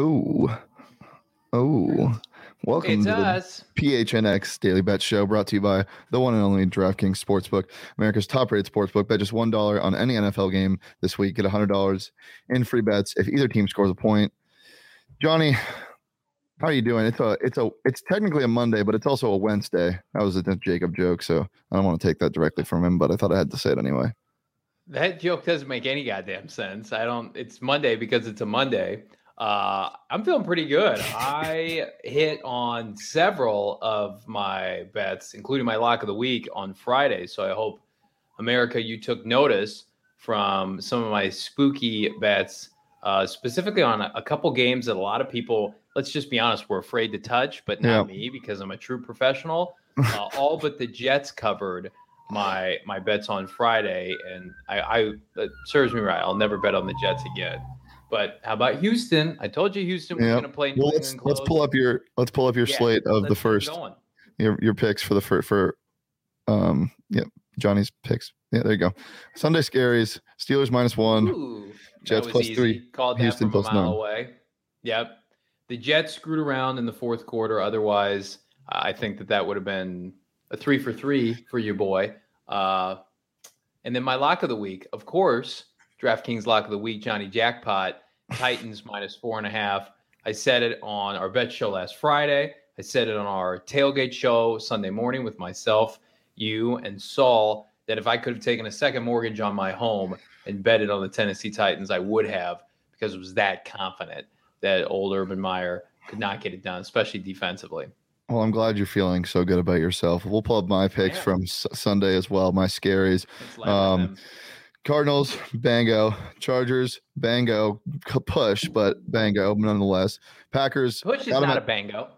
Oh, oh. Welcome It's to the. PHNX Daily Bet Show brought to you by the one and only DraftKings Sportsbook, America's top rated sportsbook. Bet just $1 on any NFL game this week. Get $100 in free bets if either team scores a point. Johnny, how are you doing? It's a, it's a, it's technically a Monday, but it's also a Wednesday. That was a Jacob joke, so I don't want to take that directly from him, but I thought I had to say it anyway. That joke doesn't make any goddamn sense. I don't. It's Monday because it's a Monday. Uh, I'm feeling pretty good. I hit on several of my bets, including my lock of the week on Friday. So I hope America, you took notice from some of my spooky bets, uh, specifically on a, a couple games that a lot of people, let's just be honest, were afraid to touch, but not Yeah. me because I'm a true professional. Uh, all but the Jets covered my my bets on Friday, and I, I it serves me right. I'll never bet on the Jets again. But how about Houston? I told you Houston was going to play. New Well, let's let's pull up your let's pull up your Yeah, slate of the first going. your your picks for the for for um yeah Johnny's picks. Yeah, there you go. Sunday scaries. Steelers minus one. Ooh, Jets plus easy. three, Called that Houston mile nine. away. Yep. The Jets screwed around in the fourth quarter. Otherwise, I think that that would have been a three for three for you, boy. Uh, and then my lock of the week, of course, DraftKings lock of the week, Johnny Jackpot, Titans minus four and a half. I said it on our bet show last Friday. I said it on our tailgate show Sunday morning with myself, you, and Saul that if I could have taken a second mortgage on my home and betted on the Tennessee Titans, I would have because I was that confident that old Urban Meyer could not get it done, especially defensively. Well, I'm glad you're feeling so good about yourself. We'll pull up my picks am. from S- Sunday as well. My scaries. Let's laugh at them. Cardinals, bango. Chargers, bango. Push, but bango nonetheless. Packers, Push is not at- a bango.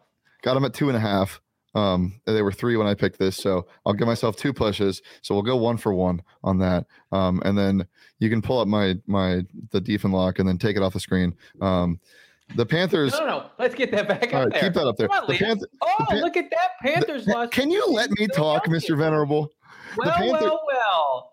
got them at two and a half. Um, they were three when I picked this, so I'll give myself two pushes. So we'll go one for one on that. Um, and then you can pull up my my the Defen lock and then take it off the screen. Um, the Panthers. No, no, no. Let's get that back All up right, there. keep that up there. On, The. Panth- oh, Pan- look at that. Panthers the- can you let me talk, Mr. Venerable? Well, Panther- well, well.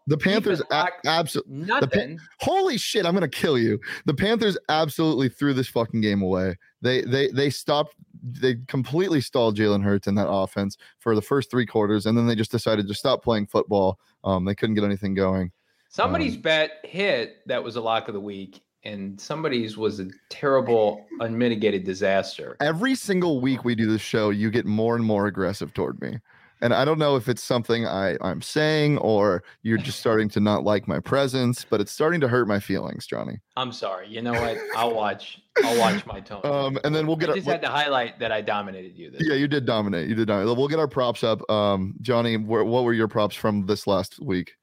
The Panthers, absolutely. Nothing. Holy shit! I'm gonna kill you. The Panthers absolutely threw this fucking game away. They they they stopped. They completely stalled Jalen Hurts in that offense for the first three quarters, and then they just decided to stop playing football. Um, they couldn't get anything going. Somebody's Um, bet hit that was a lock of the week, and somebody's was a terrible, unmitigated disaster. Every single week we do this show, you get more and more aggressive toward me. And I don't know if it's something I, I'm saying or you're just starting to not like my presence, but it's starting to hurt my feelings, Johnny. I'm sorry. You know what? I'll watch. I'll watch my tone. Um, and then we'll get I our, just had to highlight that I dominated you. This yeah, you did dominate. You did dominate. We'll get our props up. Um, Johnny, wh- what were your props from this last week?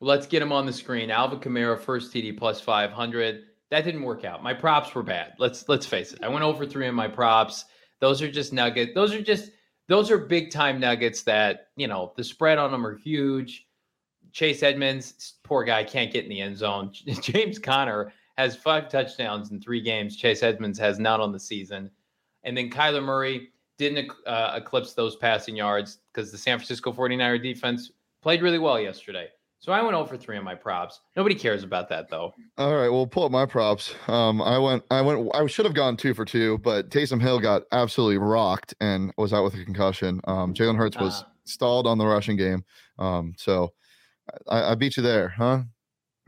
Let's get them on the screen. Alvin Kamara first TD plus 500. That didn't work out. My props were bad. Let's let's face it. I went over three on my props. Those are just nuggets. Those are just those are big time nuggets that you know the spread on them are huge. Chase Edmonds, poor guy, can't get in the end zone. James Conner has five touchdowns in three games. Chase Edmonds has none on the season. And then Kyler Murray didn't uh, eclipse those passing yards because the San Francisco 49er defense played really well yesterday. So I went over three on my props. Nobody cares about that though. All right, well, pull up my props. Um, I went, I went, I should have gone two for two, but Taysom Hill got absolutely rocked and was out with a concussion. Um, Jalen Hurts was Ah. stalled on the rushing game. Um, so I, I beat you there, huh?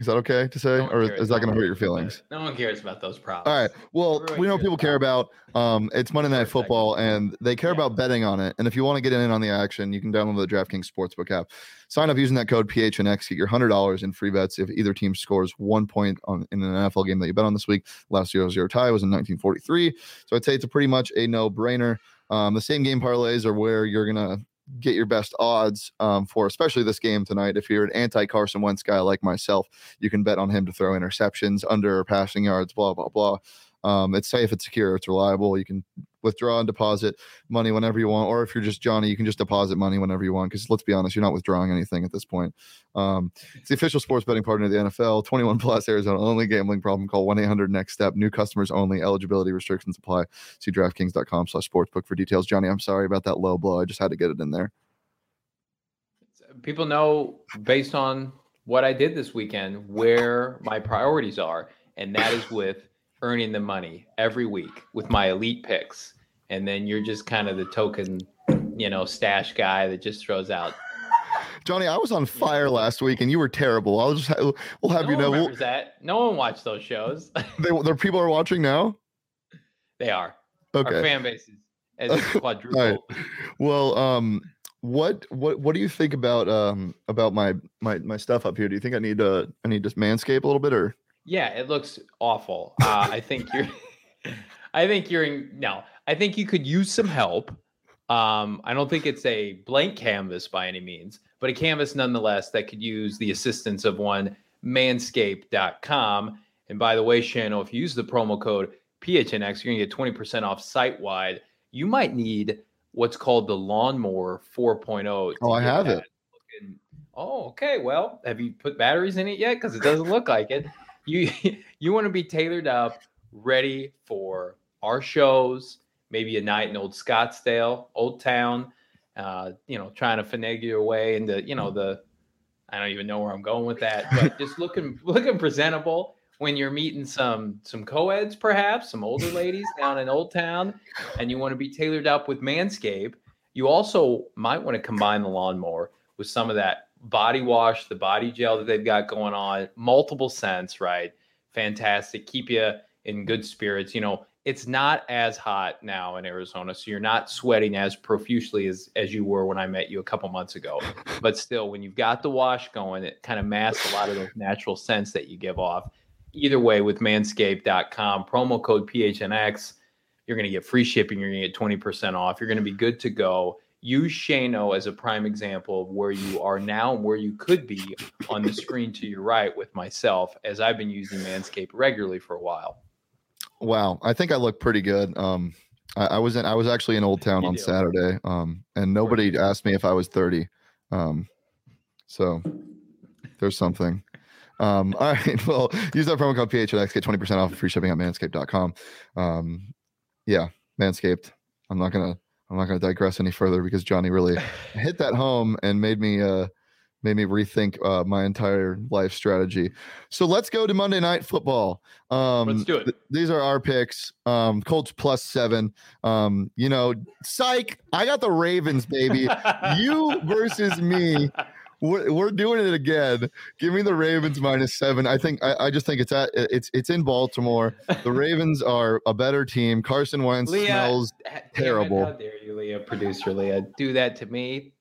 Is that okay to say, No or is that going to hurt your feelings? No one cares about those props. All right. Well, Everyone we know people care about. Um, it's Monday Night For a second. Football, and they care Yeah. about betting on it. And if you want to get in on the action, you can download the DraftKings Sportsbook app. Sign up using that code PHNX. Get your hundred dollars in free bets if either team scores one point on in an NFL game that you bet on this week. Last 0-0 tie was in 1943, so I'd say it's a pretty much a no-brainer. Um, the same game parlays are where you're gonna get your best odds um, for, especially this game tonight. If you're an anti Carson Wentz guy like myself, you can bet on him to throw interceptions, under passing yards, blah blah blah. Um, it's safe, it's secure, it's reliable. You can withdraw and deposit money whenever you want, or if you're just Johnny, you can just deposit money whenever you want. Because let's be honest, you're not withdrawing anything at this point. Um, it's the official sports betting partner of the NFL. 21 plus Arizona only gambling problem. Call 1 800 Next Step. New customers only. Eligibility restrictions apply. See DraftKings.com/slash sportsbook for details. Johnny, I'm sorry about that low blow. I just had to get it in there. People know based on what I did this weekend where my priorities are, and that is with earning the money every week with my elite picks. And then you're just kind of the token, you know, stash guy that just throws out. Johnny, I was on fire last week, and you were terrible. I'll just ha- we'll have no you know. one We'll, that. No one watched those shows. they, there people are watching now. they are. Our Okay. fan bases as. All right. Well, um, what what what do you think about um about my my my stuff up here? Do you think I need to I need to manscape a little bit or? Yeah, it looks awful. Uh, I think you're. I think you're in. No, I think you could use some help. Um, I don't think it's a blank canvas by any means, but a canvas nonetheless that could use the assistance of one manscaped.com. And by the way, Shano, if you use the promo code PHNX, you're going to get 20% off site wide. You might need what's called the lawnmower 4.0. to Oh, I have it. looking- Oh, okay. Well, have you put batteries in it yet? Because it doesn't look like it. You you want to be tailored up, ready for our shows, maybe a night in Old Scottsdale, Old Town, uh, you know, trying to finagle your way into, you know, the I don't even know where I'm going with that, but just looking looking presentable when you're meeting some some co-eds, perhaps some older ladies down in Old Town, and you want to be tailored up with Manscaped. You also might want to combine the lawnmower with some of that body wash, the body gel that they've got going on, multiple scents, right? Fantastic. Keep you in good spirits. You know, it's not as hot now in Arizona, so you're not sweating as profusely as as you were when I met you a couple months ago. But still, when you've got the wash going, it kind of masks a lot of those natural scents that you give off. Either way, with manscaped.com, promo code PHNX, you're going to get free shipping. You're going to get 20% off. You're going to be good to go. Use Shano as a prime example of where you are now and where you could be on the screen to your right with myself, as I've been using Manscaped regularly for a while. Wow, I think I look pretty good. Um, I, I was in I was actually in Old Town You on do. Saturday. Um, and nobody asked me if I was 30. Um, so there's something. Um, all right. Well, use that promo code PHNX, get 20% off and free shipping at manscaped.com. Um, yeah, Manscaped. I'm not gonna I'm not gonna digress any further because Johnny really hit that home and made me uh made me rethink uh, my entire life strategy. So let's go to Monday night football. Um, Let's do it. th- these are our picks. Um, Colts plus seven. Um, you know, psych. I got the Ravens, baby. you versus me. We're, we're doing it again. Give me the Ravens minus seven. I think I, I just think it's at it's it's in Baltimore. The Ravens are a better team. Carson Wentz Leah, smells Damn it, terrible. how dare you, Leah, producer Leah, do that to me?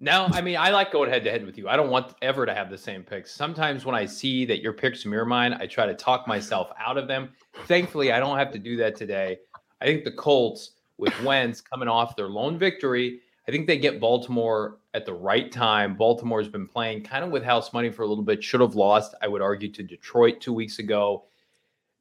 No, I mean I like going head to head with you. I don't want ever to have the same picks. Sometimes when I see that your picks mirror mine, I try to talk myself out of them. Thankfully, I don't have to do that today. I think the Colts with Wentz coming off their lone victory, I think they get Baltimore at the right time. Baltimore's been playing kind of with house money for a little bit. Should have lost, I would argue, to Detroit two weeks ago.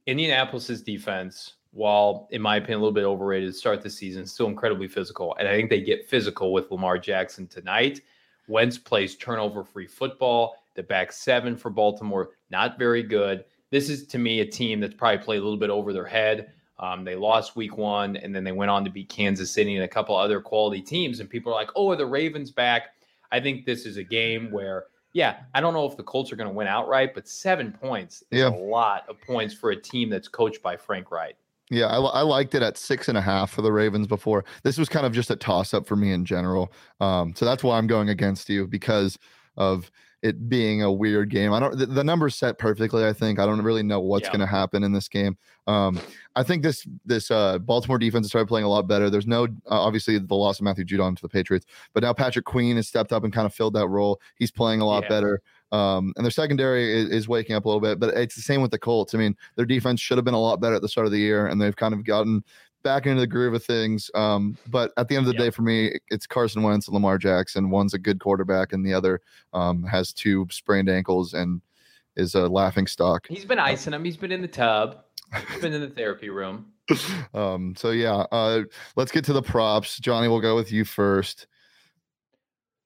Indianapolis's defense, while in my opinion a little bit overrated to start the season, still incredibly physical. And I think they get physical with Lamar Jackson tonight. Wentz plays turnover-free football. The back seven for Baltimore, not very good. This is to me a team that's probably played a little bit over their head. Um, they lost week one, and then they went on to beat Kansas City and a couple other quality teams. And people are like, "Oh, are the Ravens back?" I think this is a game where, yeah, I don't know if the Colts are going to win outright, but seven points is Yeah. a lot of points for a team that's coached by Frank Reich. Yeah, I, I liked it at six and a half for the Ravens before. This was kind of just a toss up for me in general. Um, so that's why I'm going against you because of it being a weird game. I don't the, the number's set perfectly. I think I don't really know what's Yeah. going to happen in this game. Um, I think this this uh, Baltimore defense has started playing a lot better. There's no uh, obviously the loss of Matthew Judon to the Patriots, but now Patrick Queen has stepped up and kind of filled that role. He's playing a lot Yeah. better. Um, and their secondary is, is waking up a little bit, but it's the same with the Colts. I mean, their defense should have been a lot better at the start of the year, and they've kind of gotten back into the groove of things. Um, but at the end of the Yeah. day, for me, it's Carson Wentz and Lamar Jackson. One's a good quarterback, and the other um, has two sprained ankles and is a laughing stock. He's been icing them. He's been in the tub. It's been in the therapy room. um, so yeah, uh, let's get to the props. Johnny, we'll go with you first.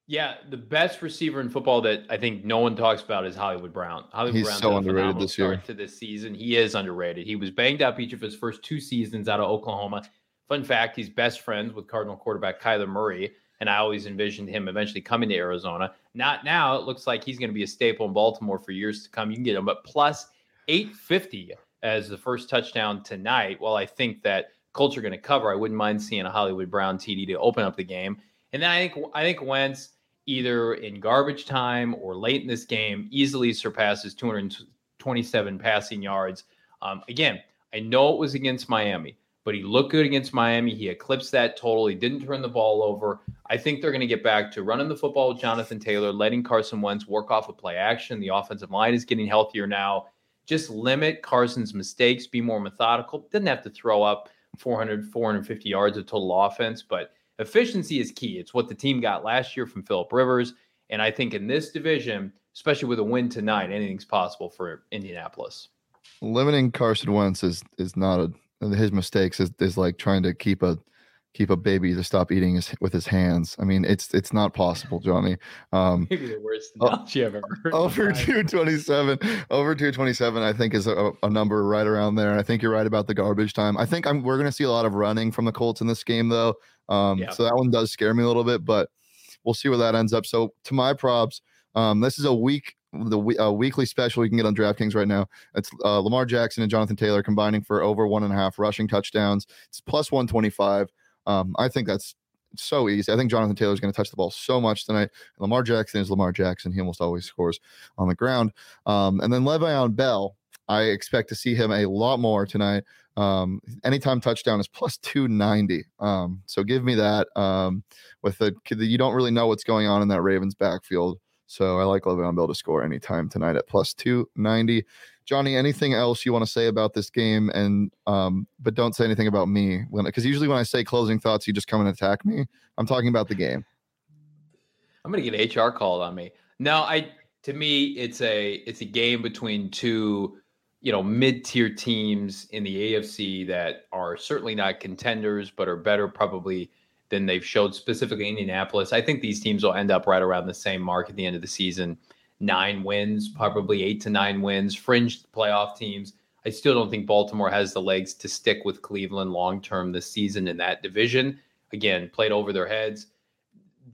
Yeah, the best receiver in football that I think no one talks about is Hollywood Brown. Hollywood He's Brown so underrated this year. To this season, he is underrated. He was banged up each of his first two seasons out of Oklahoma. Fun fact: he's best friends with Cardinal quarterback Kyler Murray, and I always envisioned him eventually coming to Arizona. Not now. It looks like he's going to be a staple in Baltimore for years to come. You can get him, but plus 850 as the first touchdown tonight. While I think that Colts are going to cover, I wouldn't mind seeing a Hollywood Brown TD to open up the game. And then I think I think Wentz either in garbage time or late in this game, easily surpasses 227 passing yards. Um, again, I know it was against Miami, but he looked good against Miami. He eclipsed that total. He didn't turn the ball over. I think they're going to get back to running the football with Jonathan Taylor, letting Carson Wentz work off of play action. The offensive line is getting healthier now. Just limit Carson's mistakes, be more methodical. Doesn't have to throw up 400, 450 yards of total offense, but efficiency is key. It's what the team got last year from Philip Rivers. And I think in this division, especially with a win tonight, anything's possible for Indianapolis. Limiting Carson Wentz is is not a his mistakes is, is like trying to keep a keep a baby to stop eating his, with his hands. I mean, it's it's not possible, Johnny. Um, Maybe the worst analogy I've ever heard. Over two twenty seven, over two twenty seven, I think is a, a, number right around there. And I think you're right about the garbage time. I think I'm we're going to see a lot of running from the Colts in this game, though. Um, yeah. So that one does scare me a little bit, but we'll see where that ends up. So to my props, um, this is a week the uh, weekly special you can get on DraftKings right now. It's uh, Lamar Jackson and Jonathan Taylor combining for over one and a half rushing touchdowns. It's plus 125. Um, I think that's so easy. I think Jonathan Taylor is going to touch the ball so much tonight. Lamar Jackson is Lamar Jackson. He almost always scores on the ground. Um, and then Le'Veon Bell, I expect to see him a lot more tonight. Um, anytime touchdown is plus 290. Um, so give me that. Um, with the you don't really know what's going on in that Ravens backfield. So I like Le'Veon Bell to score anytime tonight at plus 290. Johnny, anything else you want to say about this game? And um, but don't say anything about me when because usually when I say closing thoughts, you just come and attack me. I'm talking about the game. I'm gonna get HR called on me. No, I to me it's a it's a game between two you know mid-tier teams in the AFC that are certainly not contenders but are better probably than they've showed specifically Indianapolis. I think these teams will end up right around the same mark at the end of the season. Nine wins, probably eight to nine wins, fringe playoff teams. I still don't think Baltimore has the legs to stick with Cleveland long term this season in that division. Again, played over their heads.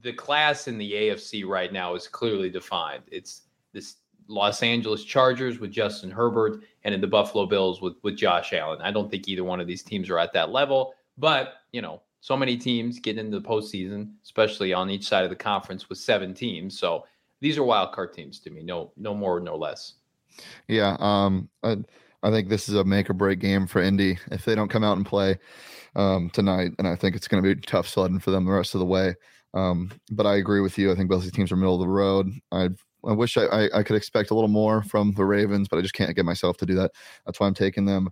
The class in the AFC right now is clearly defined. It's this Los Angeles Chargers with Justin Herbert and in the Buffalo Bills with with Josh Allen. I don't think either one of these teams are at that level, but you know, so many teams get into the postseason, especially on each side of the conference with seven teams. So these are wild card teams to me. No, no more, no less. Yeah. Um, I, I think this is a make or break game for Indy if they don't come out and play um, tonight, and I think it's going to be tough sledding for them the rest of the way. Um, but I agree with you. I think both these teams are middle of the road. I I wish I, I, I could expect a little more from the Ravens, but I just can't get myself to do that. That's why I'm taking them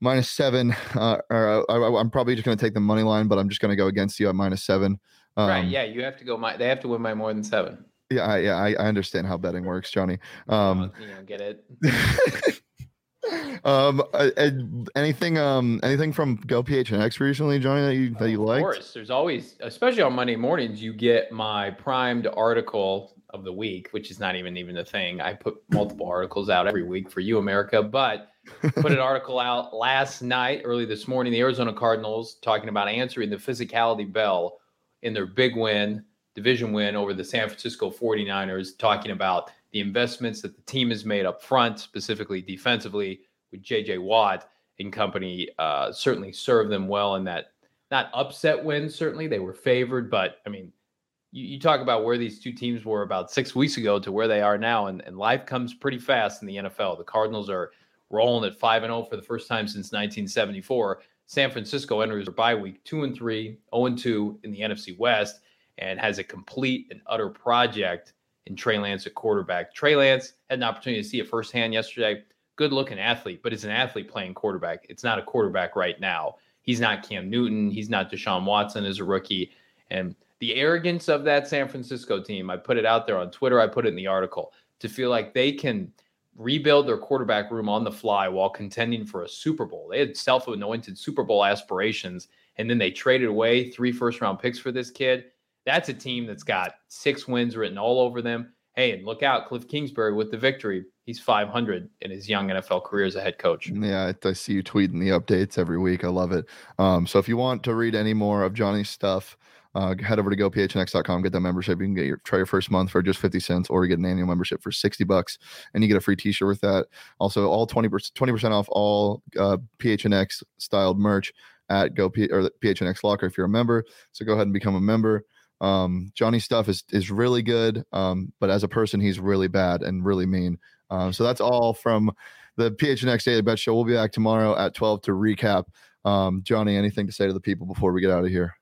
minus seven. Uh, or I, am probably just going to take the money line, but I'm just going to go against you at minus seven. Um, right? Yeah, you have to go. My, they have to win by more than seven. Yeah, I, yeah, I, I understand how betting works, Johnny. Um, you know, get it. um, uh, anything, um, anything from Go PHNX recently, Johnny, that you that you like? Of course, there's always, especially on Monday mornings, you get my primed article of the week, which is not even even a thing. I put multiple articles out every week for you, America, but put an article out last night, early this morning. The Arizona Cardinals talking about answering the physicality bell in their big win, division win over the San Francisco 49ers, talking about the investments that the team has made up front, specifically defensively with JJ Watt and company, uh, certainly served them well in that not upset win. Certainly they were favored, but I mean, you, you, talk about where these two teams were about six weeks ago to where they are now, and, and life comes pretty fast in the NFL. The Cardinals are rolling at 5 and 0 for the first time since 1974. San Francisco enters their bye week 2 and 3, 0 and 2 in the NFC West, and has a complete and utter project in Trey Lance at quarterback. Trey Lance had an opportunity to see it firsthand yesterday. Good looking athlete, but it's an athlete playing quarterback. It's not a quarterback right now. He's not Cam Newton. He's not Deshaun Watson as a rookie. And the arrogance of that San Francisco team, I put it out there on Twitter, I put it in the article, to feel like they can rebuild their quarterback room on the fly while contending for a Super Bowl. They had self-anointed Super Bowl aspirations, and then they traded away three first-round picks for this kid. That's a team that's got six wins written all over them. Hey, and look out, Cliff Kingsbury with the victory. He's 500 in his young NFL career as a head coach. Yeah, I, see you tweeting the updates every week. I love it. Um, so if you want to read any more of Johnny's stuff, uh, head over to gophnx.com, get that membership. You can get your try your first month for just 50 cents, or you get an annual membership for 60 bucks, and you get a free t-shirt with that. Also, all 20 percent off all uh, PHNX styled merch at Go P- or PHNX Locker if you're a member. So go ahead and become a member. Um, Johnny's stuff is is really good, um, but as a person, he's really bad and really mean. Um, so that's all from the PHNX Daily Bet Show. We'll be back tomorrow at 12 to recap. Um, Johnny, anything to say to the people before we get out of here?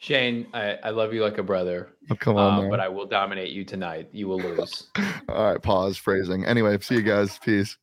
Shane, I, I love you like a brother. Oh, come on, uh, but I will dominate you tonight. You will lose. All right, pause phrasing. Anyway, see you guys. Peace.